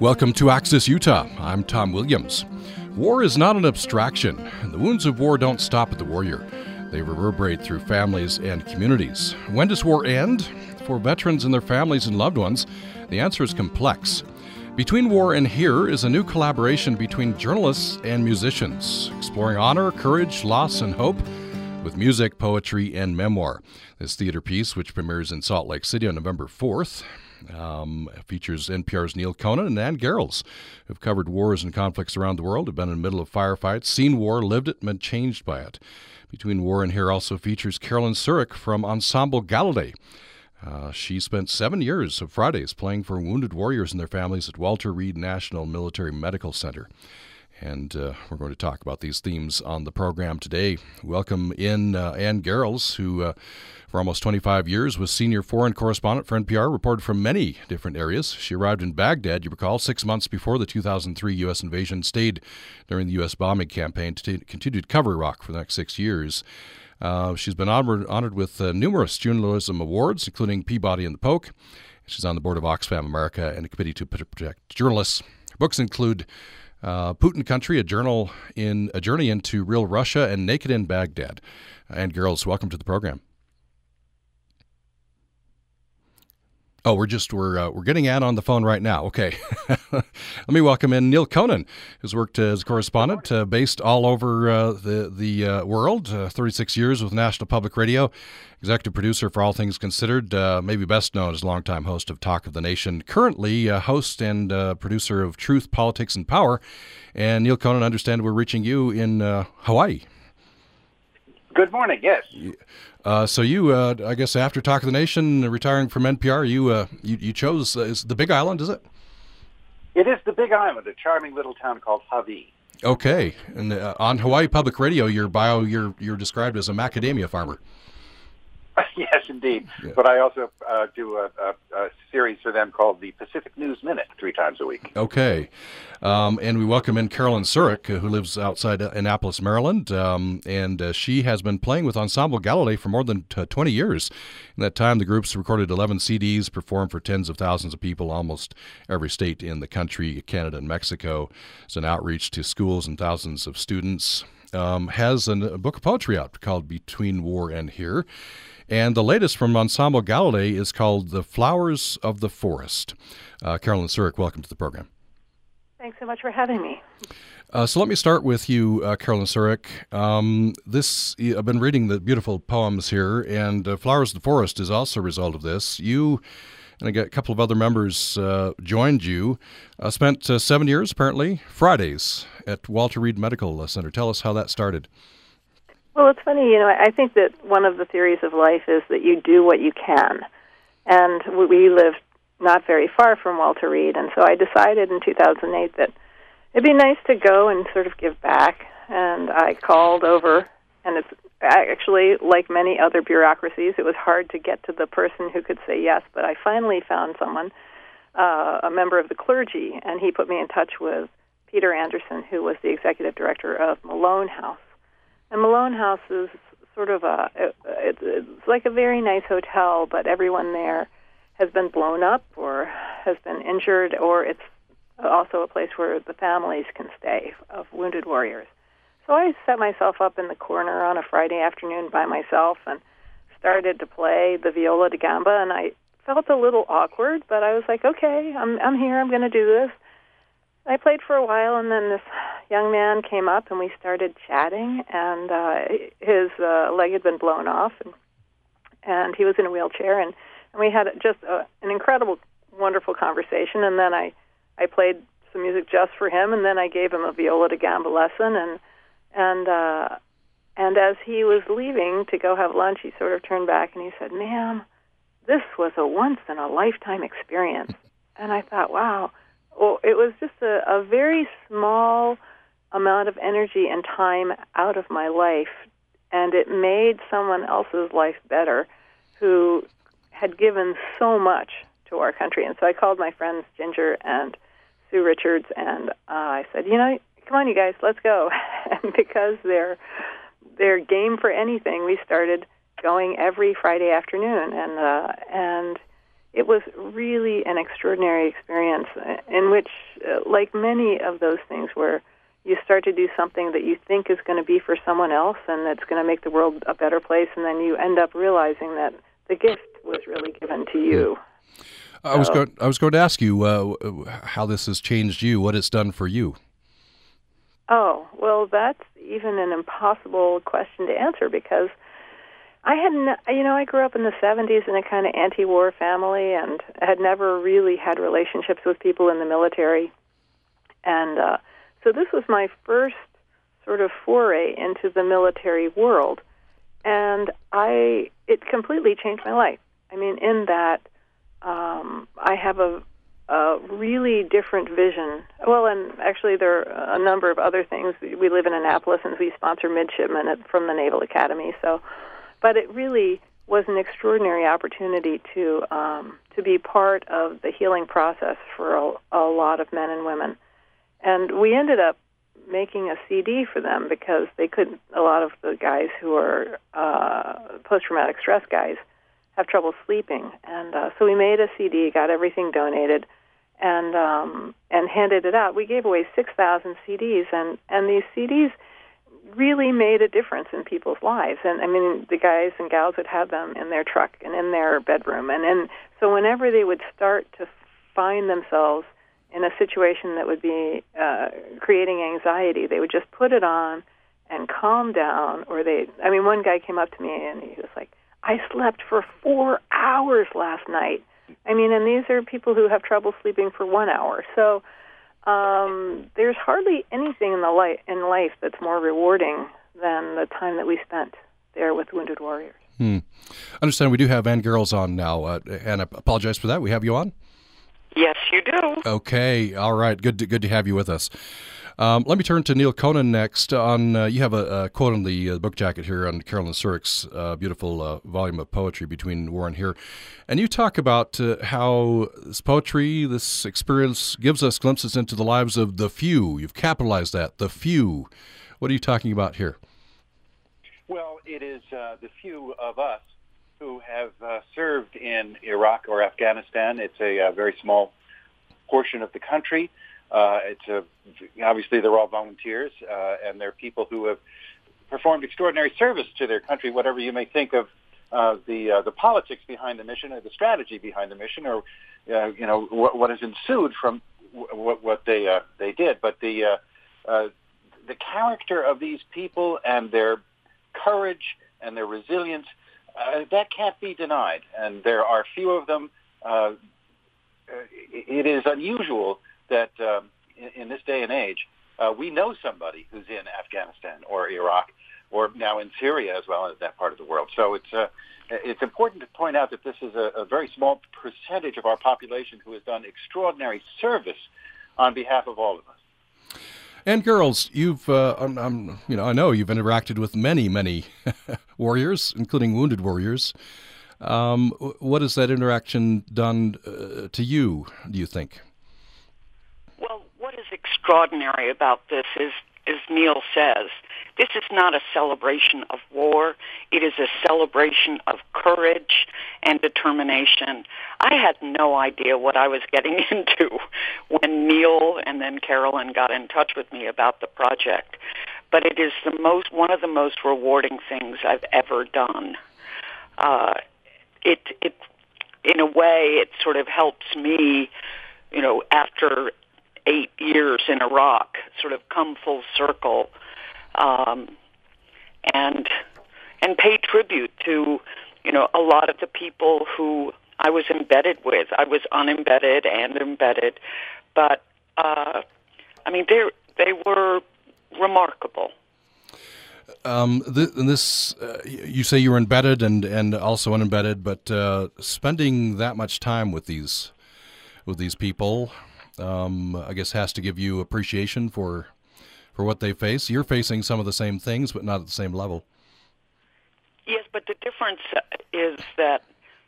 Welcome to Access Utah. I'm Tom Williams. War is not an abstraction. and The wounds of war don't stop at the warrior. They reverberate through families and communities. When does war end? For veterans and their families and loved ones, the answer is complex. Between War and Here is a new collaboration between journalists and musicians, exploring honor, courage, loss, and hope with music, poetry, and memoir. This theater piece, which premieres in Salt Lake City on November 4th, um, features NPR's Neal Conan and Anne Garrels, who've covered wars and conflicts around the world, have been in the middle of firefights, seen war, lived it, and been changed by it. Between War and Here also features Carolyn Surrick from Ensemble Galilei. Uh, she spent seven years of Fridays playing for wounded warriors and their families at Walter Reed National Military Medical Center. And uh, we're going to talk about these themes on the program today. Welcome in uh, Anne Garrels, who uh, for almost 25 years was senior foreign correspondent for NPR, reported from many different areas. She arrived in Baghdad, you recall, six months before the 2003 U.S. invasion, stayed during the U.S. bombing campaign, to continued to cover Iraq for the next six years. Uh, she's been honored, honored with uh, numerous journalism awards, including Peabody and the Polk. She's on the board of Oxfam America and a committee to protect journalists. Her books include uh, Putin Country, a journal in a journey into real Russia, and Naked in Baghdad. Anne Garrels, welcome to the program. Oh, we're just we're uh, we're getting Anne on the phone right now. Okay, let me welcome in Neal Conan, who's worked as a correspondent uh, based all over uh, the the uh, world. Uh, Thirty six years with National Public Radio, executive producer for All Things Considered. Uh, maybe best known as longtime host of Talk of the Nation. Currently, host and producer of Truth, Politics, and Power. And Neal Conan, I understand we're reaching you in Hawaii. Good morning. Yes. Uh, so you, uh, I guess, after Talk of the Nation, retiring from NPR, you uh, you, you, chose uh, is the Big Island, is it? It is the Big Island, a charming little town called Hawaii. Okay, and uh, on Hawaii Public Radio, your bio, you're you're described as a macadamia farmer. yes, indeed. Yeah. But I also uh, do a, a, a, series for them called the Pacific News Minute three times a week. Okay. Um, and we welcome in Carolyn Surrick, who lives outside Annapolis, Maryland. Um, and uh, she has been playing with Ensemble Galilei for more than t- 20 years. In that time, the group's recorded 11 CDs, performed for tens of thousands of people, almost every state in the country, Canada and Mexico. It's an outreach to schools and thousands of students. Um, has an, a book of poetry out called Between War and Here. And the latest from Ensemble Galilei is called The Flowers of the Forest. Uh, Carolyn Surrick, welcome to the program. Thanks so much for having me. Uh, so let me start with you, uh, Carolyn Surrick. Um, this I've been reading the beautiful poems here, and uh, "Flowers of the Forest" is also a result of this. You and a couple of other members uh, joined you. Uh, spent uh, seven years, apparently, Fridays at Walter Reed Medical Center. Tell us how that started. Well, it's funny, you know, I think that one of the theories of life is that you do what you can. And we lived not very far from Walter Reed, and so I decided in 2008 that it'd be nice to go and sort of give back. And I called over, and it's actually like many other bureaucracies, it was hard to get to the person who could say yes, but I finally found someone, uh, a member of the clergy, and he put me in touch with Peter Anderson, who was the executive director of Mologne House and Mologne House is sort of a it, it's like a very nice hotel, but everyone there has been blown up or has been injured, or it's also a place where the families can stay of wounded warriors. So I set myself up in the corner on a Friday afternoon by myself and started to play the viola da gamba, and I felt a little awkward, but I was like, okay, I'm I'm here, I'm going to do this. I played for a while, and then this young man came up, and we started chatting. And uh, his uh, leg had been blown off, and, and he was in a wheelchair, and, and we had just a, an incredible, wonderful conversation. And then I, I played some music just for him, and then I gave him a viola da gamba lesson, and and uh, and as he was leaving to go have lunch, he sort of turned back and he said, "Ma'am, this was a once in a lifetime experience." And I thought, wow well, it was just a, a very small amount of energy and time out of my life, and it made someone else's life better who had given so much to our country. And so I called my friends Ginger and Sue Richards, and uh, I said, you know, come on, you guys, let's go. and because they're they're game for anything, we started going every Friday afternoon, and uh, and it was really an extraordinary experience in which, uh, like many of those things, where you start to do something that you think is going to be for someone else and that's going to make the world a better place, and then you end up realizing that the gift was really given to you. I was going. I was going to ask you uh, how this has changed you. What it's done for you. Oh well, that's even an impossible question to answer because I had, you know, I grew up in the 70s in a kind of anti-war family and had never really had relationships with people in the military. And uh, so this was my first sort of foray into the military world. And I, it completely changed my life. I mean, in that um, I have a, a really different vision. Well, and actually, there are a number of other things. We live in Annapolis, and we sponsor midshipmen from the Naval Academy. So but it really was an extraordinary opportunity to um, to be part of the healing process for a, a lot of men and women. And we ended up making a CD for them because they couldn't. A lot of the guys who are uh, post-traumatic stress guys have trouble sleeping, and uh, so we made a CD, got everything donated, and um, and handed it out. We gave away six thousand CDs, and and these CDs really made a difference in people's lives. And I mean, the guys and gals would have them in their truck and in their bedroom, and then so whenever they would start to find themselves in a situation that would be uh, creating anxiety, they would just put it on and calm down. Or they, I mean, one guy came up to me and he was like, "I slept for four hours last night." I mean, and these are people who have trouble sleeping for one hour. So um, there's hardly anything in the life in life that's more rewarding than the time that we spent there with wounded warriors. Hmm. Understand we do have Anne Garrels on now, uh, and I apologize for that. We have you on. Yes, you do. Okay, all right. Good, to, good to have you with us. Um, let me turn to Neal Conan next. On uh, you have a, a, quote on the uh, book jacket here on Carolyn Surrick's uh, beautiful uh, volume of poetry between War and Here, and you talk about uh, how this poetry, this experience, gives us glimpses into the lives of the few. You've capitalized that, the few. What are you talking about here? Well, it is uh, the few of us who have served in Iraq or Afghanistan. It's a very small portion of the country. Uh, it's a, obviously they're all volunteers, uh, and they're people who have performed extraordinary service to their country. Whatever you may think of uh, the uh, the politics behind the mission, or the strategy behind the mission, or uh, you know what, what has ensued from what, what they uh, they did, but the uh, uh, the character of these people and their courage and their resilience uh, that can't be denied, and there are few of them. Uh, it is unusual that um, in, in this day and age, uh, we know somebody who's in Afghanistan or Iraq or now in Syria as well as that part of the world. So it's uh, it's important to point out that this is a, a very small percentage of our population who has done extraordinary service on behalf of all of us. Anne Garrels, you've, uh, I'm, I'm, you know, I know you've interacted with many, many warriors, including wounded warriors. Um, what has that interaction done uh, to you? Do you think? Extraordinary about this is, as Neal says, this is not a celebration of war. It is a celebration of courage and determination. I had no idea what I was getting into when Neal and then Carolyn got in touch with me about the project. But it is the most one of the most rewarding things I've ever done. Uh, it it in a way it sort of helps me, you know, after eight years in Iraq sort of come full circle um, and and pay tribute to you know a lot of the people who I was embedded with. I was unembedded and embedded, but uh, I mean they they were remarkable. Um, th- this, uh, you say you were embedded and, and also unembedded, but uh, spending that much time with these with these people, um, I guess has to give you appreciation for for what they face. You're facing some of the same things, but not at the same level. Yes, but the difference is that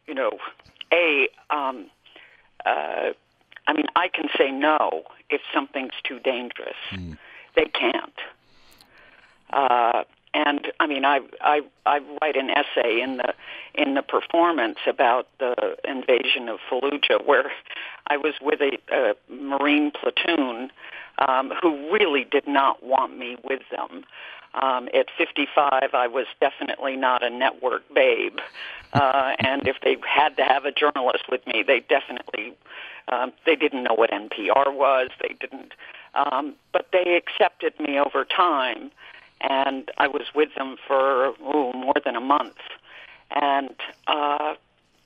you know, a um, uh, I mean, I can say no if something's too dangerous. Mm. They can't. Uh, and I mean, I I I write an essay in the in the performance about the invasion of Fallujah, where I was with a, a Marine platoon um, who really did not want me with them. Um, at 55, I was definitely not a network babe, uh, and if they had to have a journalist with me, they definitely um, they didn't know what NPR was. They didn't, um, but they accepted me over time, and I was with them for ooh, more than a month, and uh,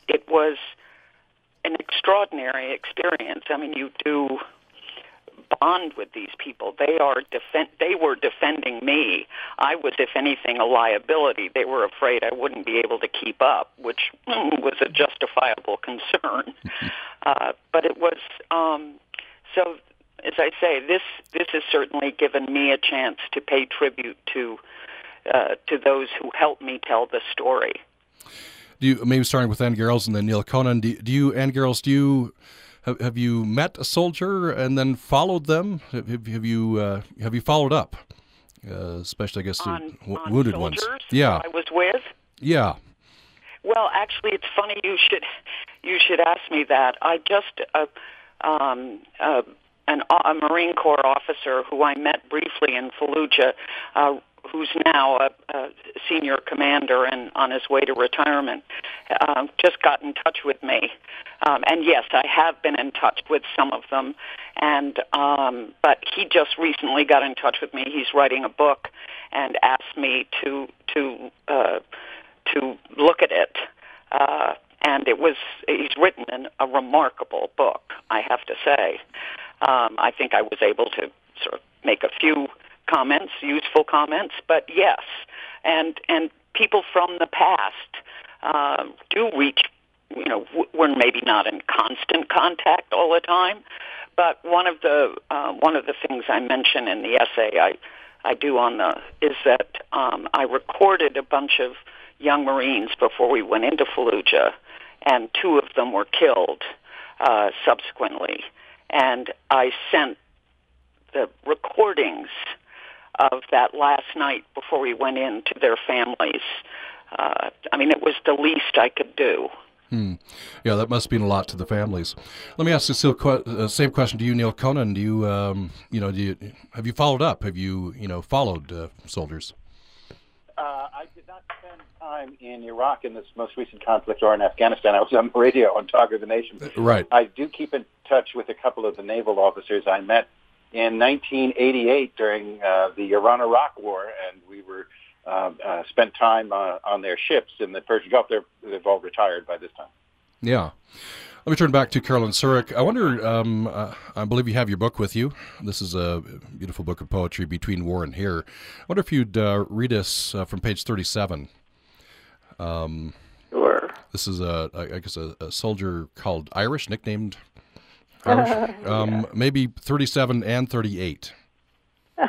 it was an extraordinary experience. I mean, you do bond with these people. They are defend. They were defending me. I was, if anything, a liability. They were afraid I wouldn't be able to keep up, which was a justifiable concern. Uh, but it was um, so. As I say, this this has certainly given me a chance to pay tribute to uh, to those who helped me tell the story. Do you maybe starting with Anne Garrels and then Neal Conan? Do, do you Anne Garrels? Do you have, have you met a soldier and then followed them? Have, have you uh, have you followed up, uh, especially I guess on, w- on wounded ones? Yeah, I was with. yeah. Well, actually, it's funny you should you should ask me that. I just uh, um, uh, an, a Marine Corps officer who I met briefly in Fallujah uh, who's now a, a senior commander and on his way to retirement, uh, just got in touch with me. Um, and yes, I have been in touch with some of them, and um, but he just recently got in touch with me. He's writing a book, and asked me to to uh, to look at it. Uh, and it was he's written an, a remarkable book, I have to say. Um, I think I was able to sort of make a few comments, useful comments, but yes, and and people from the past uh, do reach. You know, we're maybe not in constant contact all the time, but one of the uh, one of the things I mention in the essay I I do on the is that um, I recorded a bunch of young Marines before we went into Fallujah, and two of them were killed uh, subsequently, and I sent the recordings of that last night before we went in to their families. Uh, I mean, it was the least I could do. Hmm. Yeah, that must mean a lot to the families. Let me ask the uh, same question to you, Neal Conan. Do you, um, you know, do you have you followed up? Have you, you know, followed uh, soldiers? Uh, I did not spend time in Iraq in this most recent conflict or in Afghanistan. I was on the radio on Talk of the Nation. Right. I do keep in touch with a couple of the naval officers I met in 1988 during uh, the Iran-Iraq War, and we were uh, uh, spent time uh, on their ships in the Persian Gulf. They're, they've all retired by this time. Yeah. Let me turn back to Carolyn Surrick. I wonder, um, uh, I believe you have your book with you. This is a beautiful book of poetry, Between War and Here. I wonder if you'd uh, read us uh, from page 37. Um, sure. This is, a, I guess, a, a soldier called Irish, nicknamed Irish. Um, yeah. Maybe 37 and 38.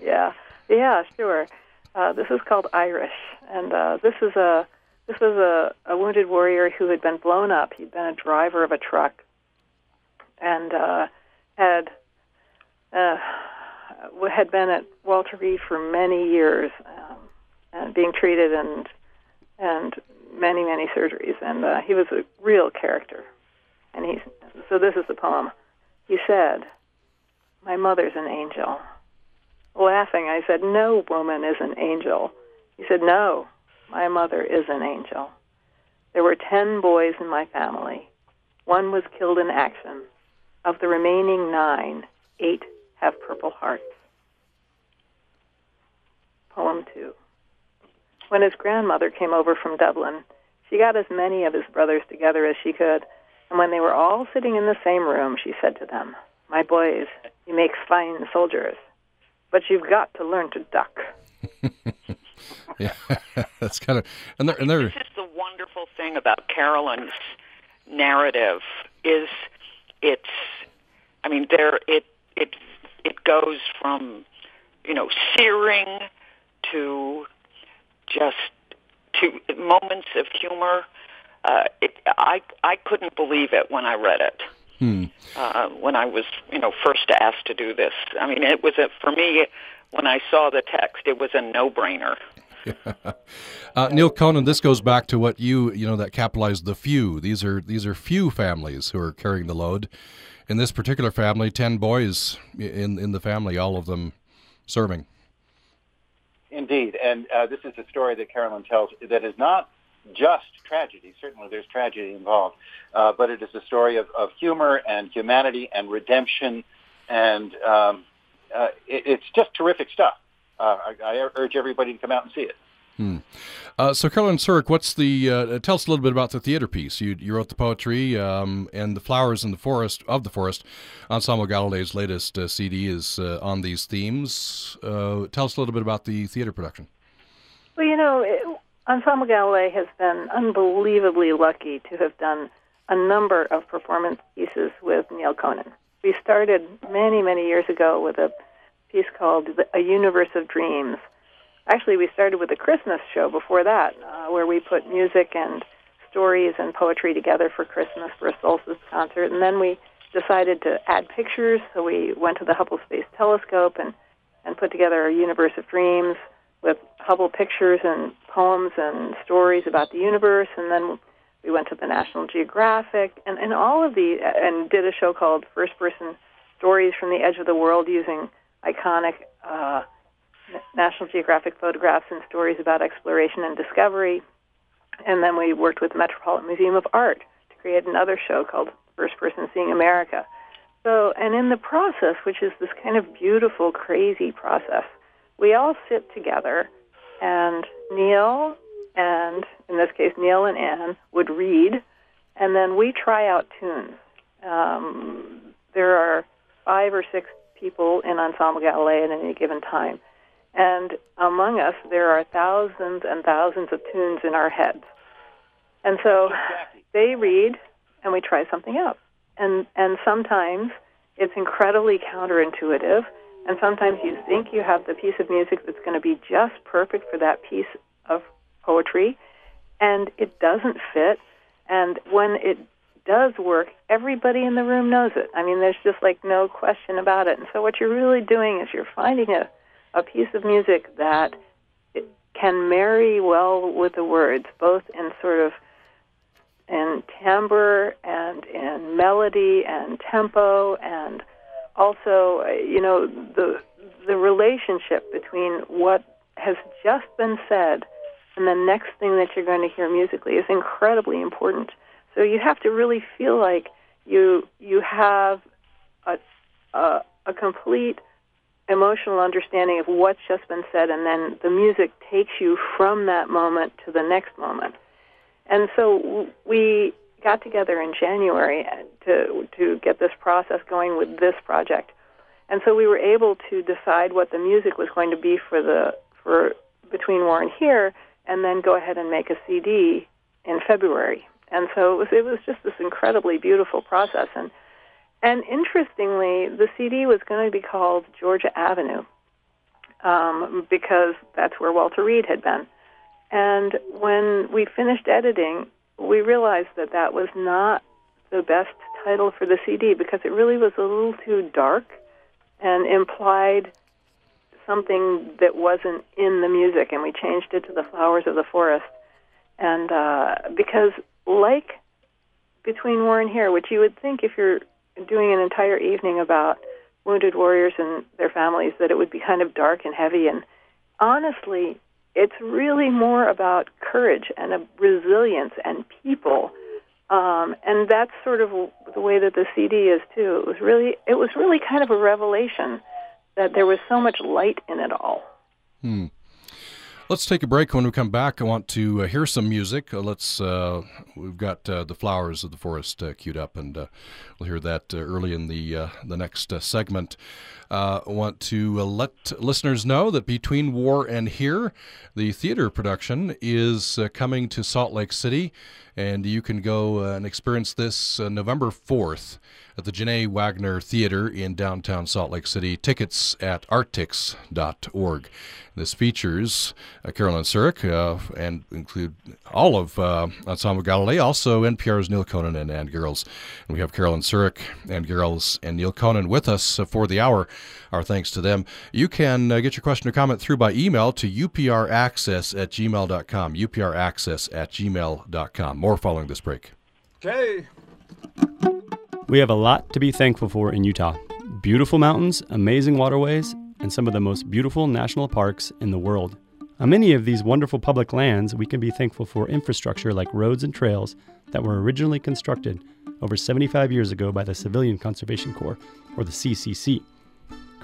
yeah, yeah, sure. Uh, this is called Irish, and uh, this is a this was a, a wounded warrior who had been blown up. He'd been a driver of a truck, and uh, had uh, had been at Walter Reed for many years, um, and being treated and and many many surgeries, and uh, he was a real character. And he's so this is the poem. He said, My mother's an angel. Laughing, I said, No woman is an angel. He said, No, my mother is an angel. There were ten boys in my family. One was killed in action. Of the remaining nine, eight have purple hearts. Poem two. When his grandmother came over from Dublin, she got as many of his brothers together as she could and when they were all sitting in the same room, she said to them, My boys, you make fine soldiers, but you've got to learn to duck. yeah, that's kind of and they're, and they're This is the wonderful thing about Carolyn's narrative is it's I mean there it it it goes from you know searing to just to moments of humor uh, it, I I couldn't believe it when I read it. Hmm. Uh, when I was, you know, first asked to do this, I mean, it was a, for me when I saw the text, it was a no-brainer. uh, Neal Conan, this goes back to what you you know that capitalized the few. These are these are few families who are carrying the load. In this particular family, ten boys in in the family, all of them serving. Indeed, and uh, this is a story that Carolyn tells that is not just tragedy. Certainly, there's tragedy involved, uh, but it is a story of, of humor and humanity and redemption, and um, uh, it, it's just terrific stuff. Uh, I, I, urge everybody to come out and see it. Hmm. Uh, so, Carolyn Surrick, what's the? Uh, tell us a little bit about the theater piece. You you wrote the poetry um, and the flowers in the forest of the forest. Ensemble Galilei's latest uh, CD is uh, on these themes. Uh, tell us a little bit about the theater production. Well, you know, it, Ensemble Galilei has been unbelievably lucky to have done a number of performance pieces with Neal Conan. We started many many years ago with a piece called A Universe of Dreams. Actually we started with a Christmas show before that, uh, where we put music and stories and poetry together for Christmas for a solstice concert, and then we decided to add pictures. So we went to the Hubble Space Telescope and and put together a universe of dreams with Hubble pictures and poems and stories about the universe, and then we went to the National Geographic. And, and all of the and did a show called First Person Stories from the Edge of the World using iconic uh, National Geographic photographs and stories about exploration and discovery. And then we worked with the Metropolitan Museum of Art to create another show called First Person Seeing America. So, and in the process, which is this kind of beautiful, crazy process, we all sit together, and Neal and, in this case, Neal and Anne would read, and then we try out tunes. Um, there are five or six people in Ensemble Galilei at any given time. And among us, there are thousands and thousands of tunes in our heads. And so they read, and we try something out. And, and sometimes it's incredibly counterintuitive, and sometimes you think you have the piece of music that's going to be just perfect for that piece of poetry, and it doesn't fit. And when it does work, everybody in the room knows it. I mean, there's just like no question about it. And so what you're really doing is you're finding a a piece of music that can marry well with the words, both in sort of in timbre and in melody and tempo, and also, you know, the the relationship between what has just been said and the next thing that you're going to hear musically is incredibly important. So you have to really feel like you you have a a, a complete emotional understanding of what's just been said, and then the music takes you from that moment to the next moment. And so we got together in January uh, to to get this process going with this project. And so we were able to decide what the music was going to be for the for between War and Here, and then go ahead and make a CD in February. And so it was it was just this incredibly beautiful process. And and interestingly, the CD was going to be called Georgia Avenue um, because that's where Walter Reed had been. And when we finished editing, we realized that that was not the best title for the CD because it really was a little too dark and implied something that wasn't in the music. And we changed it to The Flowers of the Forest. And uh, because, like Between War and Here, which you would think if you're doing an entire evening about wounded warriors and their families that it would be kind of dark and heavy and honestly it's really more about courage and resilience and people um, and that's sort of the way that the CD is too. It was really, it was really kind of a revelation that there was so much light in it all. Hmm. Let's take a break. When we come back, I want to uh, hear some music. Uh, let's. Uh, we've got uh, the flowers of the forest uh, queued up, and uh, we'll hear that early in the the next segment. I want to let listeners know that between war and here, the theater production is coming to Salt Lake City And you can go uh, and experience this uh, November 4th at the Jeanné Wagner Theater in downtown Salt Lake City. Tickets at arttix.org. This features uh, Carolyn Surrick uh, and include all of uh, Ensemble Galilei, also NPR's Neal Conan and Anne Garrels. And we have Carolyn Surrick, Anne Garrels, and Neal Conan with us for the hour. Our thanks to them. You can uh, get your question or comment through by email to upraccess at gmail.com. upraccess at gmail.com. More following this break. Okay. We have a lot to be thankful for in Utah beautiful mountains, amazing waterways, and some of the most beautiful national parks in the world. On many of these wonderful public lands, we can be thankful for infrastructure like roads and trails that were originally constructed over 75 years ago by the Civilian Conservation Corps, or the CCC.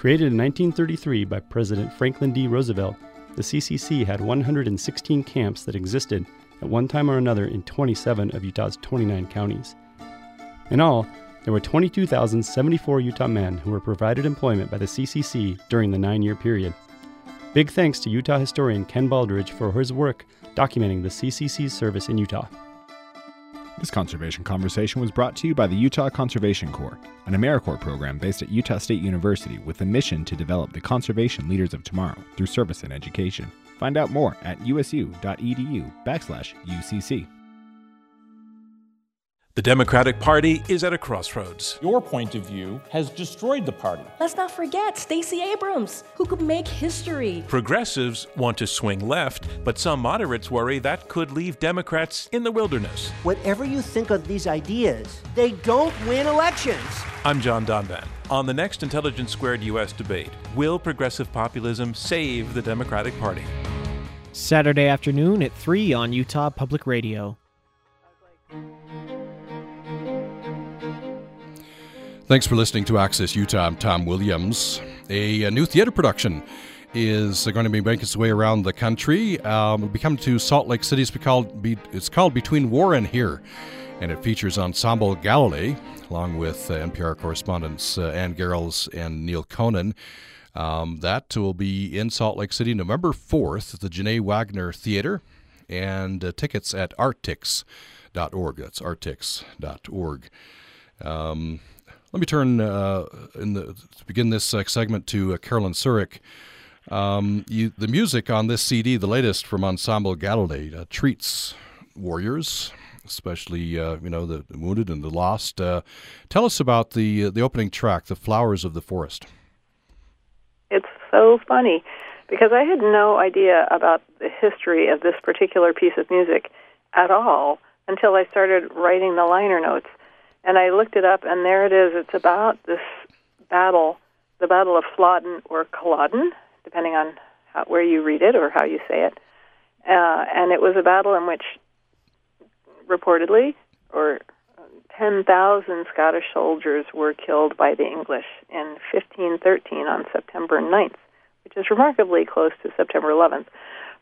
Created in 1933 by President Franklin D. Roosevelt, the CCC had 116 camps that existed at one time or another in 27 of Utah's 29 counties. In all, there were 22,074 Utah men who were provided employment by the CCC during the nine year period. Big thanks to Utah historian Ken Baldridge for his work documenting the CCC's service in Utah. This conservation conversation was brought to you by the Utah Conservation Corps, an AmeriCorps program based at Utah State University with a mission to develop the conservation leaders of tomorrow through service and education. Find out more at usu.edu backslash UCC. The Democratic Party is at a crossroads. Your point of view has destroyed the party. Let's not forget Stacey Abrams, who could make history. Progressives want to swing left, but some moderates worry that could leave Democrats in the wilderness. Whatever you think of these ideas, they don't win elections. I'm John Donvan. On the next Intelligence Squared US debate, will progressive populism save the Democratic Party? Saturday afternoon at 3 on Utah Public Radio. Thanks for listening to Access Utah. I'm Tom Williams. A, a new theater production is going to be making its way around the country. Um, it'll be coming to Salt Lake City. It's called, it's called Between War and Here, and it features Ensemble Galilei, along with uh, NPR correspondents uh, Anne Garrels and Neal Conan. Um, that will be in Salt Lake City November 4th at the Jeanné Wagner Theater, and uh, tickets at arttix.org. That's arttix.org. Um, let me turn uh, in the to begin this uh, segment to uh, Carolyn Surrick. Um, you, the music on this CD, the latest from Ensemble Galilei, uh, treats warriors, especially uh, you know the, wounded and the lost. Uh, tell us about the the opening track, "The Flowers of the Forest." It's so funny because I had no idea about the history of this particular piece of music at all until I started writing the liner notes. And I looked it up, and there it is. It's about this battle, the Battle of Flodden or Culloden, depending on how, where you read it or how you say it. Uh, and it was a battle in which, reportedly, or 10,000 Scottish soldiers were killed by the English in 1513 on September 9th, which is remarkably close to September 11th.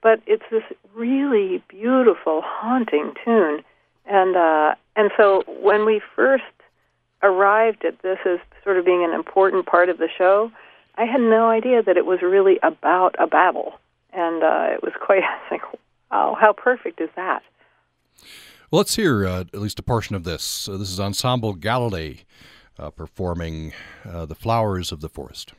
But it's this really beautiful, haunting tune and uh, and so when we first arrived at this as sort of being an important part of the show, I had no idea that it was really about a battle, and uh, it was quite I like, wow, how perfect is that? Well, let's hear uh, at least a portion of this. this is Ensemble Galilei uh, performing uh, "The Flowers of the Forest."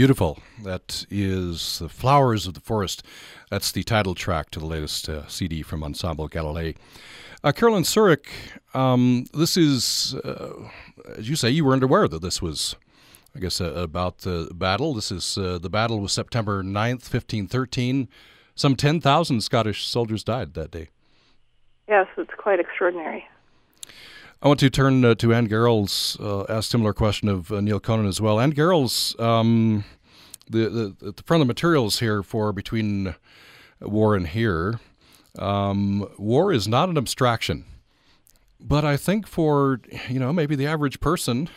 Beautiful. That is The Flowers of the Forest. That's the title track to the latest uh, CD from Ensemble Galilei. Uh, Carolyn Surrick, um, this is, uh, as you say, you weren't aware that this was, I guess, uh, about the battle. This is uh, the battle was September 9th, 1513. Some 10,000 Scottish soldiers died that day. Yes, it's quite extraordinary. I want to turn uh, to Anne Garrels, uh, similar question of uh, Neil Conan as well. Anne Garrels, um, the, the, the, from the materials here for between war and here, um, war is not an abstraction, but I think for you know maybe the average person,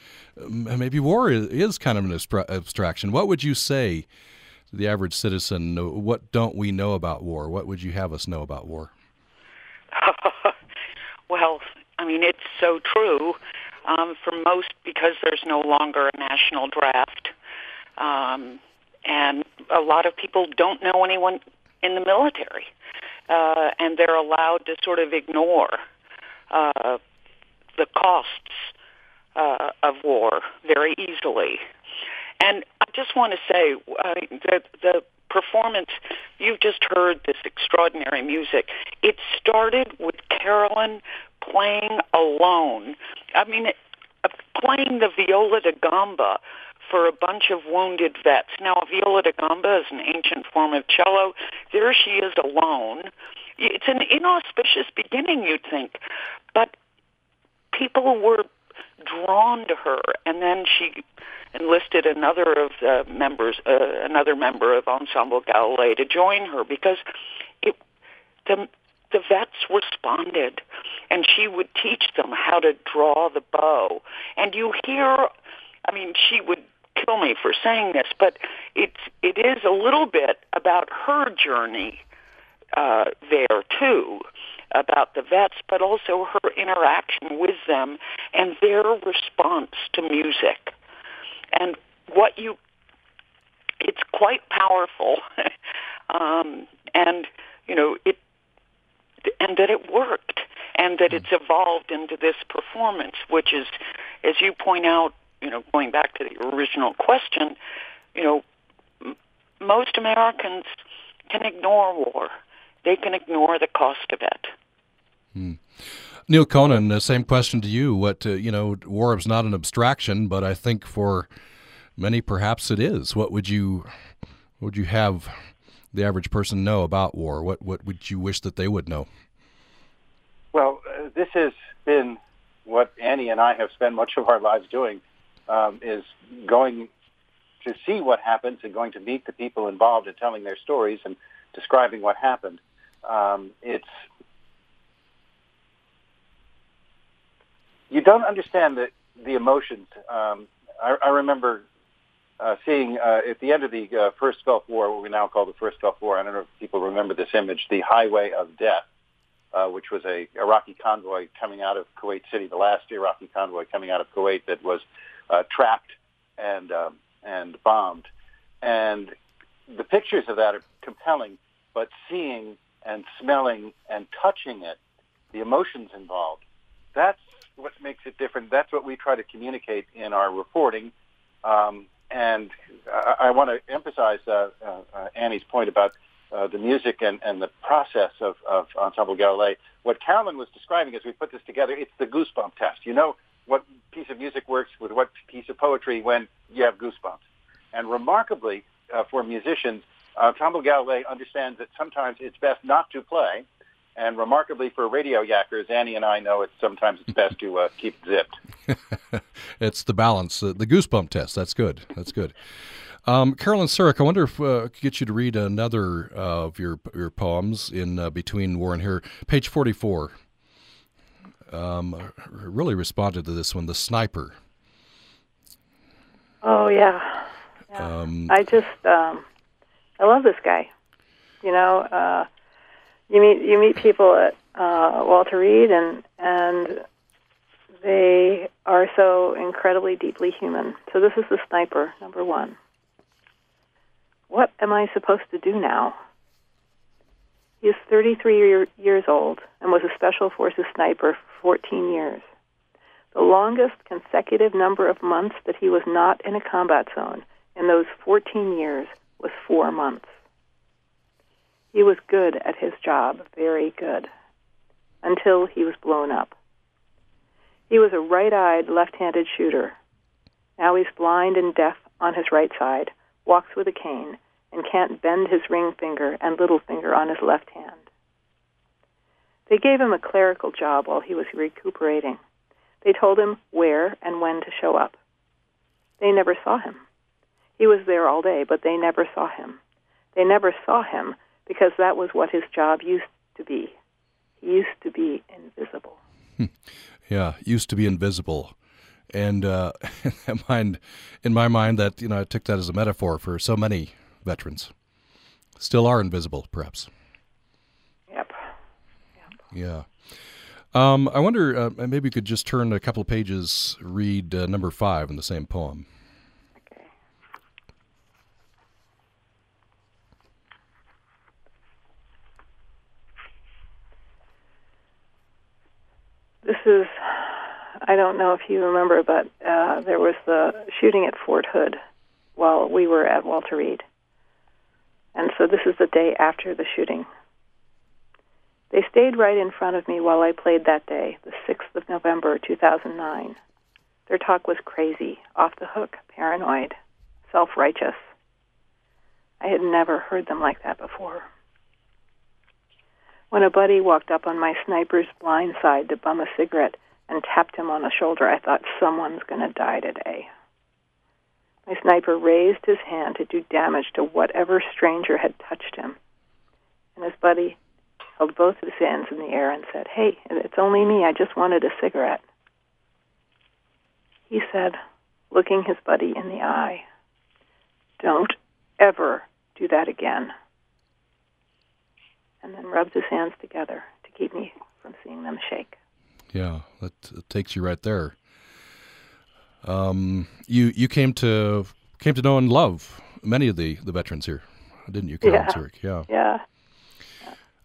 maybe war is, is, kind of an abstraction. What would you say to the average citizen? What don't we know about war? What would you have us know about war? well, I mean, it's so true um, for most because there's no longer a national draft. Um, and a lot of people don't know anyone in the military. Uh, and they're allowed to sort of ignore uh, the costs uh, of war very easily. And I just want to say uh, that the performance, you've just heard this extraordinary music. It started with Carolyn playing alone. I mean, uh, playing the viola da gamba for a bunch of wounded vets. Now, a viola da gamba is an ancient form of cello. There she is alone. It's an inauspicious beginning, you'd think, but people were drawn to her, and then she enlisted another of the members, uh, another member of Ensemble Galilei, to join her because it, the the vets responded, and she would teach them how to draw the bow. And you hear, I mean, she would kill me for saying this, but it's it is a little bit about her journey uh, there too, about the vets, but also her interaction with them and their response to music, and what you. It's quite powerful, um, and you know it and that it worked and that it's evolved into this performance, which is, as you point out, you know, going back to the original question, you know, m- most Americans can ignore war. They can ignore the cost of it. Hmm. Neal Conan, the same question to you. What uh, you know, war is not an abstraction, but I think for many, perhaps it is. What would you, would you have the average person know about war? What what would you wish that they would know? Well, uh, this has been what Annie and I have spent much of our lives doing, um, is going to see what happens and going to meet the people involved and telling their stories and describing what happened. Um, it's you don't understand the the emotions. Um, I, I remember uh, seeing uh, at the end of the uh, first Gulf War, what we now call the first Gulf War. I don't know if people remember this image, the Highway of Death, uh, which was a Iraqi convoy coming out of Kuwait City, the last Iraqi convoy coming out of Kuwait that was uh, trapped and um, and bombed. And the pictures of that are compelling, but seeing and smelling and touching it, the emotions involved, that's what makes it different. That's what we try to communicate in our reporting. Um, and I, I want to emphasize uh, uh, uh, Annie's point about uh, the music and, and the process of, of Ensemble Galilei. What Carolyn was describing as we put this together, it's the goosebump test. You know what piece of music works with what piece of poetry when you have goosebumps. And remarkably, uh, for musicians, Ensemble Galilei understands that sometimes it's best not to play and remarkably for radio yackers, Annie and I know it's sometimes it's best to uh, keep zipped. It's the balance, uh, the goosebump test. That's good. That's good. Um, Carolyn Surrick, I wonder if uh, I could get you to read another uh, of your your poems in uh, Between War and Here, page 44. Um, really responded to this one, The Sniper. Oh, yeah. yeah. Um, I just, um, I love this guy. You know, uh, you meet you meet people at uh, Walter Reed, and and they are so incredibly deeply human. So this is the sniper number one. What am I supposed to do now? He is 33 year, years old and was a Special Forces sniper for 14 years. The longest consecutive number of months that he was not in a combat zone in those 14 years was four months. He was good at his job, very good, until he was blown up. He was a right eyed, left handed shooter. Now he's blind and deaf on his right side, walks with a cane, and can't bend his ring finger and little finger on his left hand. They gave him a clerical job while he was recuperating. They told him where and when to show up. They never saw him. He was there all day, but they never saw him. They never saw him because that was what his job used to be. He used to be invisible. yeah, used to be invisible. And uh, in, mind, in my mind, that you know, I took that as a metaphor for so many veterans. Still are invisible, perhaps. Yep. yep. Yeah. Um, I wonder, uh, maybe you could just turn a couple of pages, read uh, number five in the same poem. Okay. This is, I don't know if you remember, but uh, there was the shooting at Fort Hood while we were at Walter Reed. And so this is the day after the shooting. They stayed right in front of me while I played that day, the 6th of November, 2009. Their talk was crazy, off the hook, paranoid, self righteous. I had never heard them like that before. When a buddy walked up on my sniper's blind side to bum a cigarette and tapped him on the shoulder, I thought someone's going to die today. My sniper raised his hand to do damage to whatever stranger had touched him. And his buddy held both his hands in the air and said, Hey, it's only me. I just wanted a cigarette. He said, looking his buddy in the eye, Don't ever do that again. And then rubbed his hands together to keep me from seeing them shake. Yeah, that, that takes you right there. Um, you you came to came to know and love many of the, the veterans here, didn't you, Carol yeah. Surrick? Yeah. Yeah.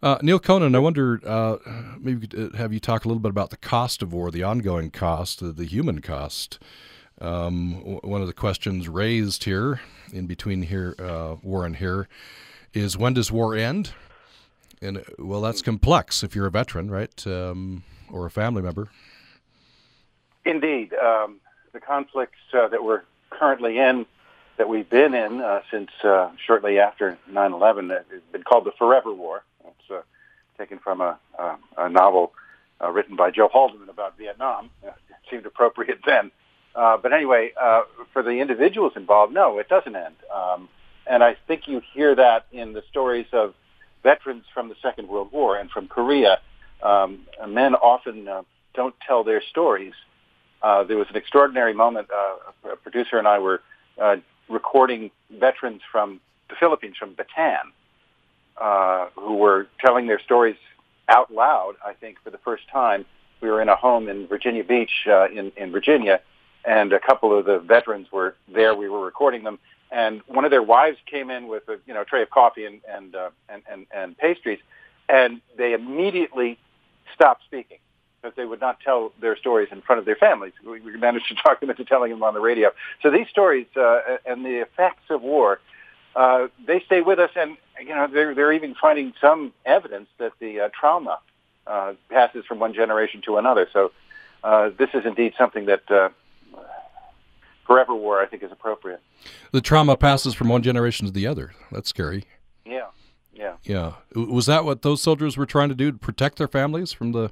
Uh, Neal Conan, I wonder, uh, maybe could uh, have you talk a little bit about the cost of war, the ongoing cost, the, the human cost. Um, w- one of the questions raised here, in between here, uh, war and here, is when does war end? And uh, well, that's complex if you're a veteran, right, um, or a family member. Indeed, um, the conflicts uh, that we're currently in, that we've been in since shortly after 9/11, has been called the Forever War. It's uh, taken from a, a, novel uh, written by Joe Haldeman about Vietnam. It seemed appropriate then. Uh, but anyway, uh, for the individuals involved, no, it doesn't end. Um, and I think you hear that in the stories of veterans from the Second World War and from Korea. Um, men often uh, don't tell their stories. Uh, there was an extraordinary moment. Uh, a producer and I were uh, recording veterans from the Philippines, from Bataan, uh, who were telling their stories out loud, I think, for the first time. We were in a home in Virginia Beach uh, in, in Virginia, and a couple of the veterans were there. We were recording them, and one of their wives came in with a you know tray of coffee and and uh, and, and, and pastries, and they immediately stopped speaking because they would not tell their stories in front of their families. We, we managed to talk them into telling them on the radio. So these stories uh, and the effects of war uh, they stay with us, and you know they're they're even finding some evidence that the uh, trauma uh, passes from one generation to another. So uh, this is indeed something that uh, forever war I think is appropriate. The trauma passes from one generation to the other. That's scary. Yeah, yeah, yeah. Was that what those soldiers were trying to do to protect their families from the?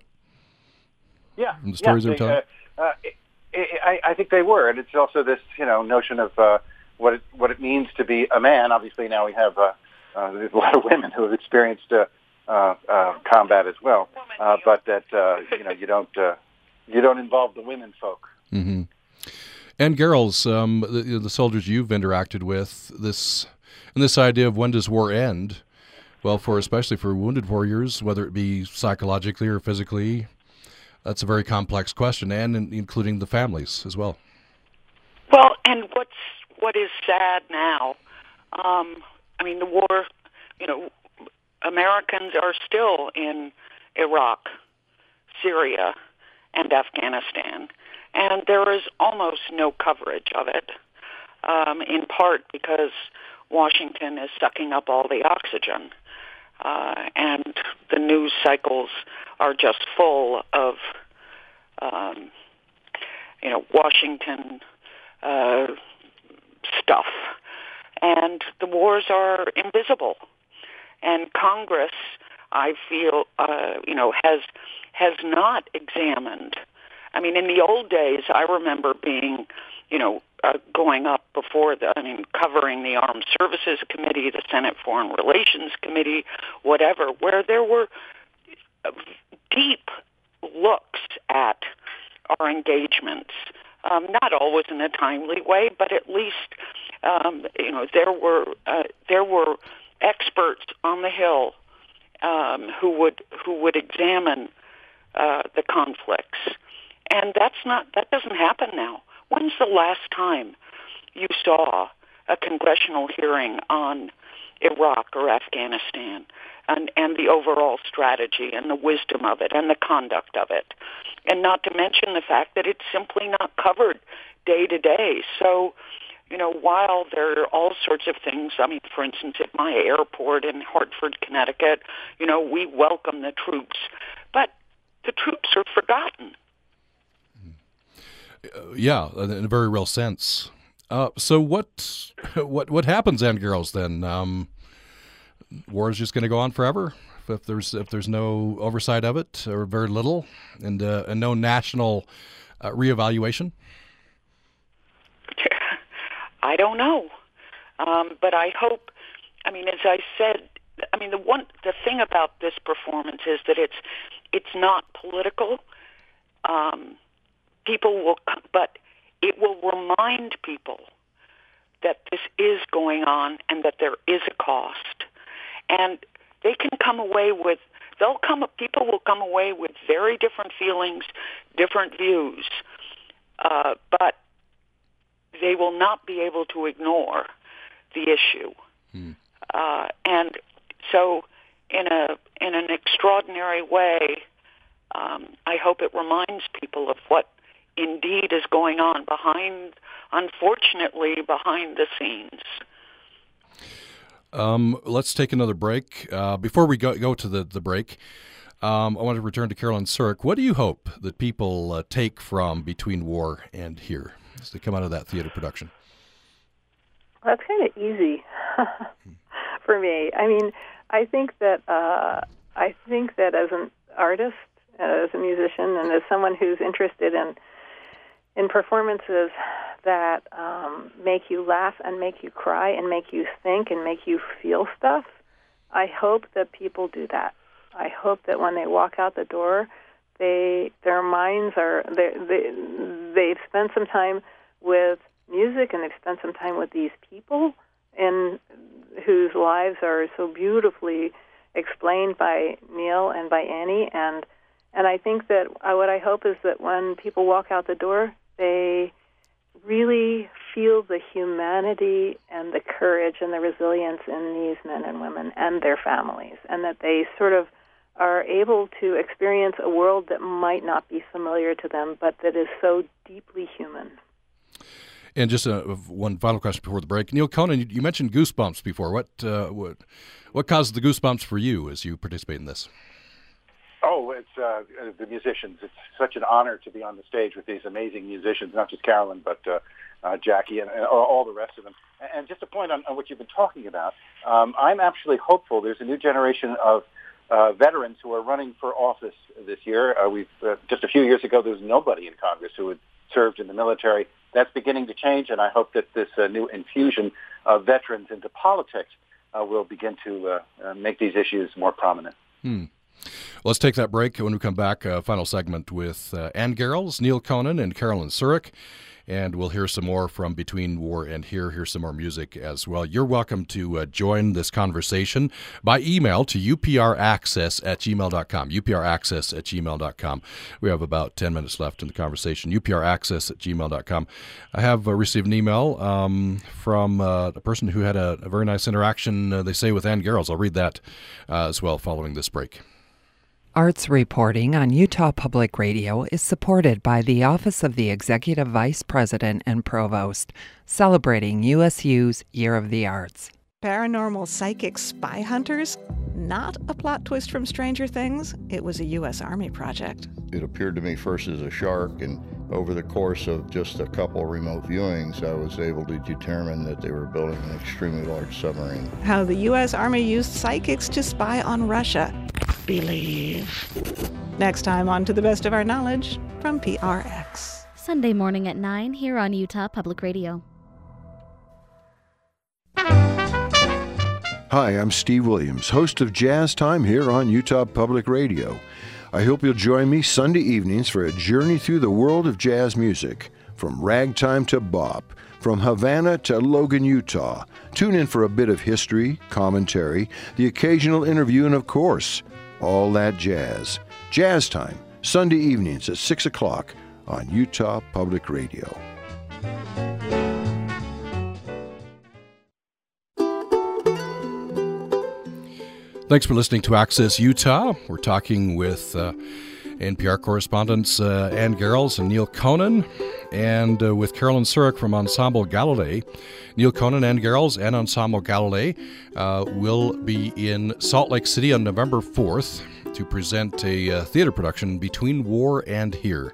Yeah, from the stories yeah, they were telling. Uh, it, it, I, I think they were, and it's also this you know notion of what it what it means to be a man. Obviously, now we have uh, uh, there's a lot of women who have experienced uh, uh, uh, combat as well, uh, but that uh, you know you don't uh, you don't involve the women folk. Mm-hmm. Anne Garrels, um, the, the soldiers you've interacted with, this and this idea of when does war end? Well, for especially for wounded warriors, whether it be psychologically or physically, that's a very complex question, and in, including the families as well. Well, and what's what is sad now. Um, I mean, the war, you know, Americans are still in Iraq, Syria, and Afghanistan, and there is almost no coverage of it. um, in part because Washington is sucking up all the oxygen. Uh, and the news cycles are just full of, um, you know, Washington uh, stuff. And the wars are invisible. And Congress, I feel, uh, you know, has has not examined. I mean, in the old days, I remember being, you know, uh, going up before the, I mean, covering the Armed Services Committee, the Senate Foreign Relations Committee, whatever, where there were deep looks at our engagements. Um, not always in a timely way, but at least um, you know there were uh, there were experts on the Hill um, who would who would examine uh, the conflicts, and that's not that doesn't happen now. When's the last time you saw a congressional hearing on Iraq or Afghanistan and, and the overall strategy and the wisdom of it and the conduct of it? And not to mention the fact that it's simply not covered day to day. So, you know, while there are all sorts of things, I mean, for instance, at my airport in Hartford, Connecticut, you know, we welcome the troops, but the troops are forgotten. Uh, yeah, in a very real sense. Uh, so what what what happens, Anne Garrels? Then um, war is just going to go on forever if there's if there's no oversight of it or very little, and uh, and no national uh, reevaluation. I don't know, um, but I hope. I mean, as I said, I mean the one the thing about this performance is that it's it's not political. Um, people will, but it will remind people that this is going on and that there is a cost. And they can come away with, they'll come, people will come away with very different feelings, different views, uh, but they will not be able to ignore the issue. Hmm. Uh, and so, in a in an extraordinary way, um, I hope it reminds people of what indeed is going on behind, unfortunately, behind the scenes. Um, let's take another break. Uh, before we go, go to the, the break, um, I want to return to Carolyn Surik. What do you hope that people uh, take from Between War and Here as they come out of that theater production? That's kind of easy for me. I mean, I think that uh, I think that as an artist, as a musician, and as someone who's interested in in performances that um, make you laugh and make you cry and make you think and make you feel stuff, I hope that people do that. I hope that when they walk out the door, they their minds are they, they they've spent some time with music and they've spent some time with these people and whose lives are so beautifully explained by Neal and by Annie and and I think that uh, what I hope is that when people walk out the door, they really feel the humanity and the courage and the resilience in these men and women and their families, and that they sort of are able to experience a world that might not be familiar to them, but that is so deeply human. And just uh, one final question before the break, Neal Conan, you mentioned goosebumps before. What uh, what what caused the goosebumps for you as you participate in this? Oh, it's uh, the musicians. It's such an honor to be on the stage with these amazing musicians, not just Carolyn, but uh, uh, Jackie and, and all the rest of them. And just a point on, on what you've been talking about, um, I'm actually hopeful. There's a new generation of uh, veterans who are running for office this year. Uh, we've uh, just a few years ago there was nobody in Congress who had served in the military. That's beginning to change, and I hope that this uh, new infusion of veterans into politics uh, will begin to uh, uh, make these issues more prominent. Hmm. Let's take that break. When we come back, uh, final segment with uh, Anne Garrels, Neal Conan, and Carolyn Surrick. And we'll hear some more from Between War and Here. Hear some more music as well. You're welcome to uh, join this conversation by email to upraccess at gmail.com. upraccess at gmail.com. We have about 10 minutes left in the conversation. upraccess at gmail.com. I have uh, received an email um, from uh, a person who had a, a very nice interaction, uh, they say, with Anne Garrels. I'll read that as well following this break. Arts reporting on Utah Public Radio is supported by the Office of the Executive Vice President and Provost, celebrating USU's Year of the Arts. Paranormal psychic spy hunters? Not a plot twist from Stranger Things. It was a U.S. Army project. It appeared to me first as a shark, and over the course of just a couple remote viewings, I was able to determine that they were building an extremely large submarine. How the U.S. Army used psychics to spy on Russia believe. Next time on To the Best of Our Knowledge from PRX. Sunday morning at 9 here on Utah Public Radio. Hi, I'm Steve Williams, host of Jazz Time here on Utah Public Radio. I hope you'll join me Sunday evenings for a journey through the world of jazz music, from ragtime to bop, from Havana to Logan, Utah. Tune in for a bit of history, commentary, the occasional interview, and of course, all that jazz. Jazz Time, Sunday evenings at 6 o'clock on Utah Public Radio. Thanks for listening to Access Utah. We're talking with uh, NPR correspondents uh, Anne Garrels and Neal Conan, and uh, with Carolyn Surrick from Ensemble Galilei. Neal Conan, Anne Garrels, and Ensemble Galilei uh, will be in Salt Lake City on November 4th to present a uh, theater production, Between War and Here.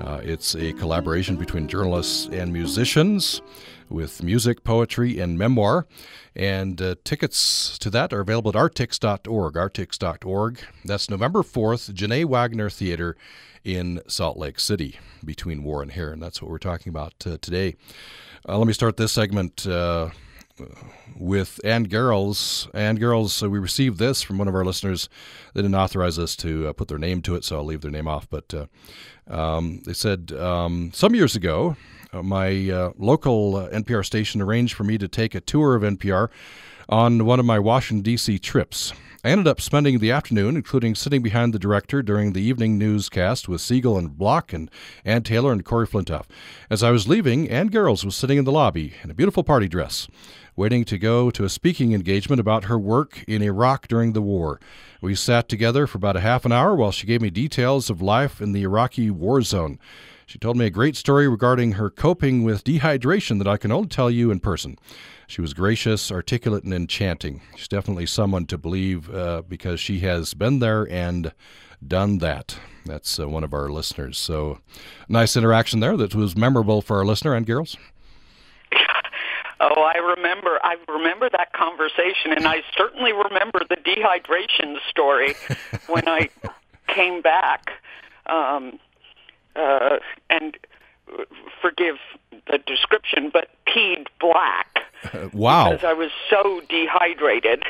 Uh, it's a collaboration between journalists and musicians with music, poetry, and memoir. And uh, tickets to that are available at artix.org, artix.org. That's November 4th, Jeanné Wagner Theater in Salt Lake City, Between War and Here. And that's what we're talking about uh, today. Uh, let me start this segment uh, with Anne Garrels. Anne Garrels, uh, we received this from one of our listeners. They didn't authorize us to uh, put their name to it, so I'll leave their name off. But uh, um, they said um, some years ago, uh, my uh, local uh, NPR station arranged for me to take a tour of NPR on one of my Washington, D.C. trips. I ended up spending the afternoon, including sitting behind the director during the evening newscast with Siegel and Block and Ann Taylor and Corey Flintoff. As I was leaving, Anne Garrels was sitting in the lobby in a beautiful party dress, waiting to go to a speaking engagement about her work in Iraq during the war. We sat together for about a half an hour while she gave me details of life in the Iraqi war zone. She told me a great story regarding her coping with dehydration that I can only tell you in person. She was gracious, articulate, and enchanting. She's definitely someone to believe uh, because she has been there and done that. That's uh, one of our listeners. So, nice interaction there that was memorable for our listener, Anne Garrels. Oh, I remember. I remember that conversation, and I certainly remember the dehydration story when I came back. Um, uh, and forgive the description, but peed black. wow. Because I was so dehydrated.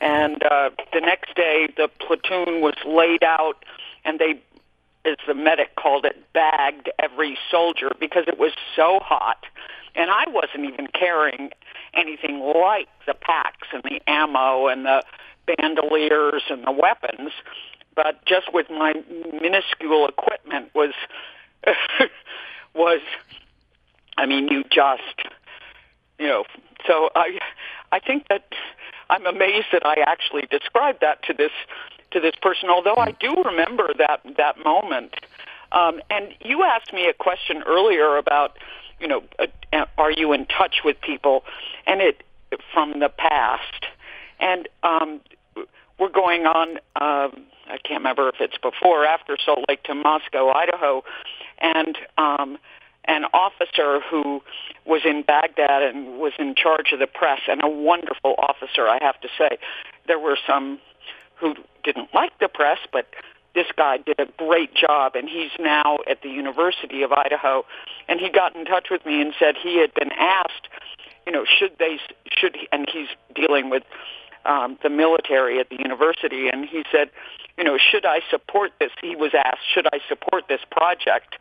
And uh, the next day, the platoon was laid out, and they, as the medic called it, bagged every soldier because it was so hot. And I wasn't even carrying anything like the packs and the ammo and the bandoliers and the weapons but just with my minuscule equipment was was I mean you just you know so I I think that I'm amazed that I actually described that to this to this person although I do remember that that moment. Um, and you asked me a question earlier about you know uh, are you in touch with people? And it from the past. And um, we're going on um, I can't remember if it's before or after Salt Lake to Moscow, Idaho, and um, an officer who was in Baghdad and was in charge of the press, and a wonderful officer, I have to say. There were some who didn't like the press, but this guy did a great job, and he's now at the University of Idaho. And he got in touch with me and said he had been asked, you know, should they, should, he, and he's dealing with um, the military at the university, and he said, you know, should I support this? He was asked, should I support this project?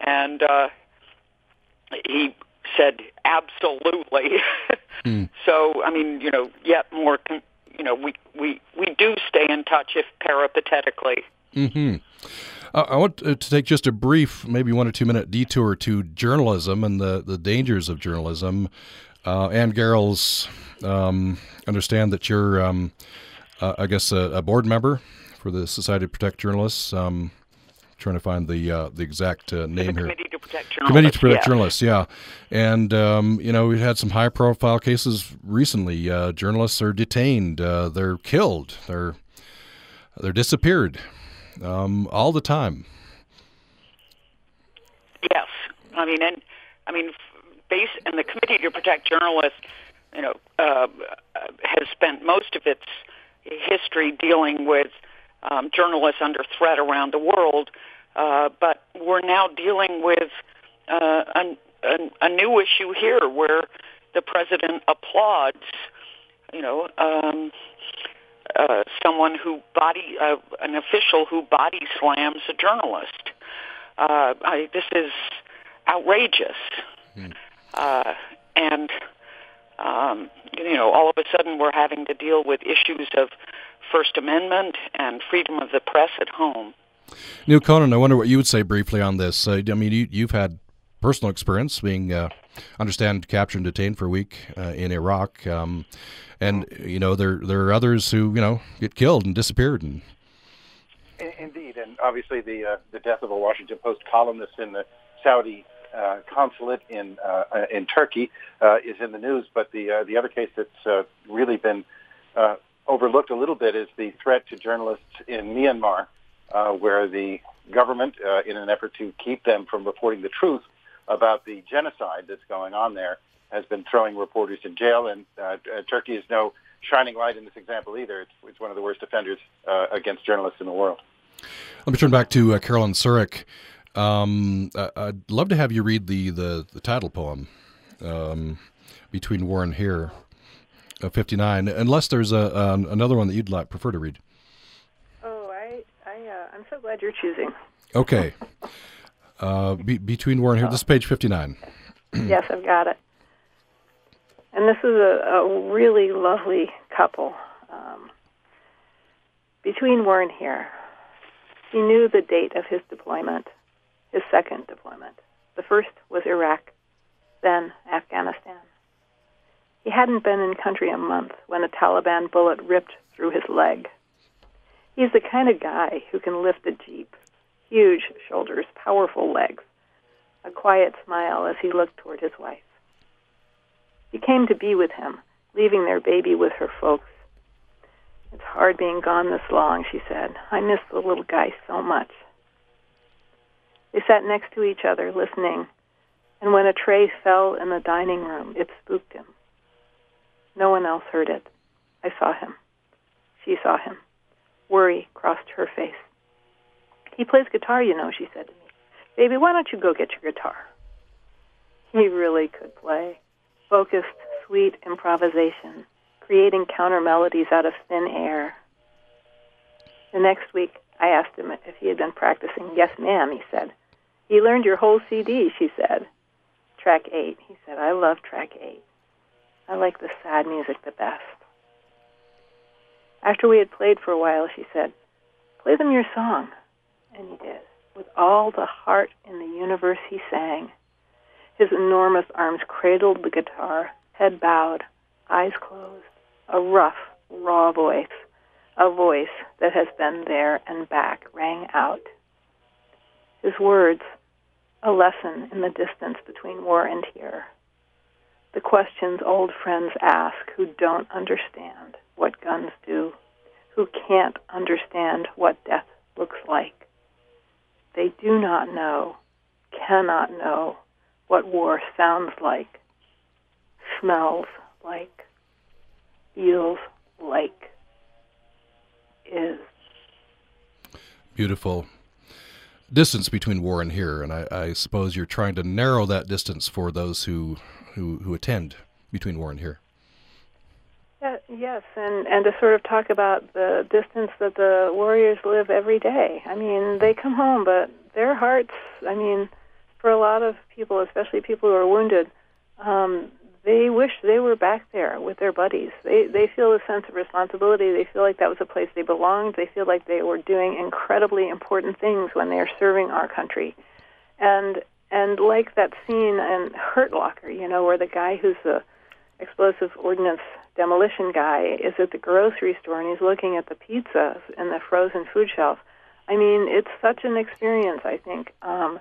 And uh, he said, absolutely. mm. So, I mean, you know, yet more, you know, we, we, we do stay in touch if peripatetically. Mm-hmm. Uh, I want to take just a brief, maybe one or two minute detour to journalism and the, the dangers of journalism. Uh, Anne Garrels, um, understand that you're, um, uh, I guess, a, a, board member for the Society to Protect Journalists. Um, trying to find the uh, the exact uh, name the here. Committee to Protect Journalists. Committee to Protect yes. Journalists, yeah. And, um, you know, we've had some high profile cases recently. Uh, journalists are detained, uh, they're killed, they're, they're disappeared um, all the time. Yes, I mean, and I mean, base and the Committee to Protect Journalists, you know, uh, has spent most of its history dealing with um, journalists under threat around the world, uh, but we're now dealing with uh, a, a, a new issue here where the president applauds, you know. Um, uh, someone who body, uh, an official who body slams a journalist. Uh, I, this is outrageous. Uh, and, um, you know, all of a sudden we're having to deal with issues of First Amendment and freedom of the press at home. Neal Conan, I wonder what you would say briefly on this. Uh, I mean, you, you've had personal experience being, uh, understand, captured and detained for a week uh, in Iraq. Um, and, you know, there, there are others who, you know, get killed and disappeared. And Indeed, and obviously the uh, the death of a Washington Post columnist in the Saudi uh, consulate in uh, in Turkey uh, is in the news. But the uh, the other case that's uh, really been uh, overlooked a little bit is the threat to journalists in Myanmar, uh, where the government, uh, in an effort to keep them from reporting the truth about the genocide that's going on there, has been throwing reporters in jail. And uh, uh, Turkey is no shining light in this example either. It's, it's one of the worst offenders uh, against journalists in the world. let me turn back to uh, Carolyn Surrick. Um, I- I'd love to have you read the, the, the title poem, um, Between War and Here, uh, 59, unless there's a, um, another one that you'd like, prefer to read. Oh, I, I, uh, I'm so glad you're choosing. Okay. Uh, be, between War and Here, this is page 59. yes, I've got it. And this is a, a really lovely couple. Um, between War and here, he knew the date of his deployment, his second deployment. The first was Iraq, then Afghanistan. He hadn't been in country a month when a Taliban bullet ripped through his leg. He's the kind of guy who can lift a jeep, huge shoulders, powerful legs, a quiet smile as he looked toward his wife. He came to be with him, leaving their baby with her folks. It's hard being gone this long, she said. I miss the little guy so much. They sat next to each other, listening, and when a tray fell in the dining room, it spooked him. No one else heard it. I saw him. She saw him. Worry crossed her face. He plays guitar, you know, she said to me. Baby, why don't you go get your guitar? He really could play. Focused, sweet improvisation, creating counter melodies out of thin air. The next week, I asked him if he had been practicing. Yes, ma'am, he said. He learned your whole CD, she said. Track eight, he said. I love track eight. I like the sad music the best. After we had played for a while, she said, Play them your song. And he did. With all the heart in the universe, he sang. His enormous arms cradled the guitar, head bowed, eyes closed, a rough, raw voice, a voice that has been there and back, rang out. His words, a lesson in the distance between war and here. The questions old friends ask who don't understand what guns do, who can't understand what death looks like. They do not know, cannot know what war sounds like, smells like, feels like, is. Beautiful distance between war and here, and I, I suppose you're trying to narrow that distance for those who, who, who attend between war and here. Yes, and and to sort of talk about the distance that the warriors live every day. I mean, they come home, but their hearts. I mean, for a lot of people, especially people who are wounded, um, they wish they were back there with their buddies. They they feel a sense of responsibility. They feel like that was a place they belonged. They feel like they were doing incredibly important things when they are serving our country, and and like that scene in Hurt Locker, you know, where the guy who's the explosive ordnance demolition guy is at the grocery store and he's looking at the pizzas in the frozen food shelf. I mean, it's such an experience, I think, um,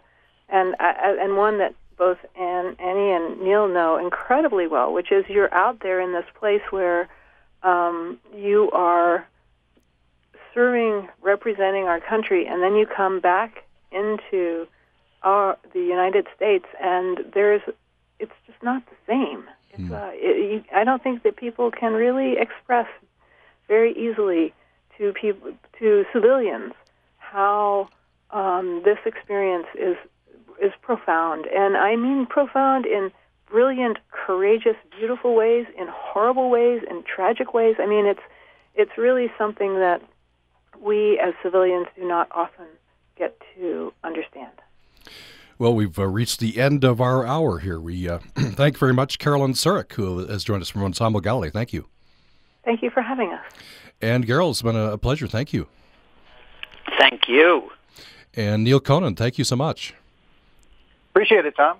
and uh, and one that both Anne, Annie and Neal know incredibly well, which is you're out there in this place where um, you are serving, representing our country, and then you come back into our, the United States, and there's it's just not the same. It's, mm. uh, it, you, I don't think that people can really express very easily to people to civilians how um, this experience is is profound, and I mean profound in brilliant, courageous, beautiful ways, in horrible ways, in tragic ways. I mean, it's it's really something that we as civilians do not often get to understand. Well, we've uh, reached the end of our hour here. We uh, thank very much Carolyn Surrick, who has joined us from Ensemble Galilei. Thank you. Thank you for having us. Anne Garrels, it's been a pleasure. Thank you. Thank you. And Neal Conan, thank you so much. Appreciate it, Tom.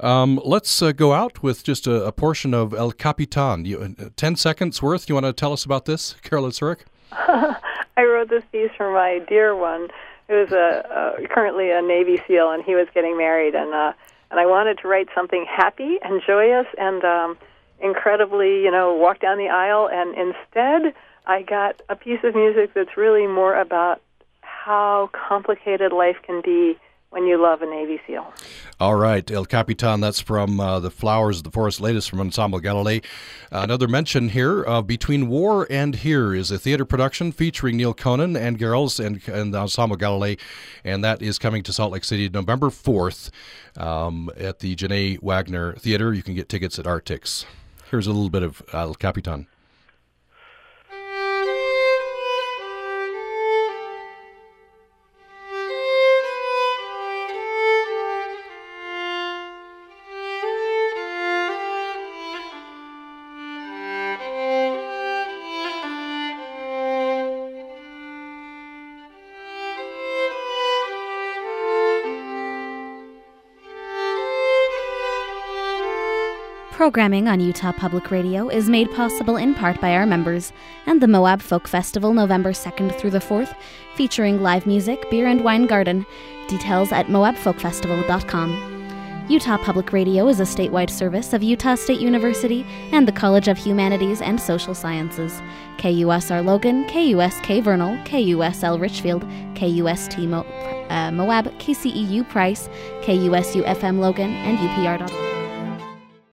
Um, let's uh, go out with just a, a, portion of El Capitan. You, uh, Ten seconds worth. You want to tell us about this, Carolyn Surrick? I wrote this piece for my dear one who is a, a currently a Navy SEAL, and he was getting married, and uh, and I wanted to write something happy and joyous and um, incredibly, you know, walk down the aisle, and instead I got a piece of music that's really more about how complicated life can be when you love a Navy SEAL. All right, El Capitan, that's from uh, The Flowers of the Forest, latest from Ensemble Galilei. Uh, another mention here uh, Between War and Here is a theater production featuring Neal Conan Anne Garrels and, and Ensemble Galilei, and that is coming to Salt Lake City November 4th um, at the Jeanné Wagner Theater. You can get tickets at Artix. Here's a little bit of El Capitan. Programming on Utah Public Radio is made possible in part by our members and the Moab Folk Festival November 2nd through the 4th, featuring live music, beer, and wine garden. Details at moabfolkfestival.com. Utah Public Radio is a statewide service of Utah State University and the College of Humanities and Social Sciences. KUSR Logan, KUSK Vernal, KUSL Richfield, KUST Mo- uh, Moab, KCEU Price, KUSU FM Logan, and UPR.org.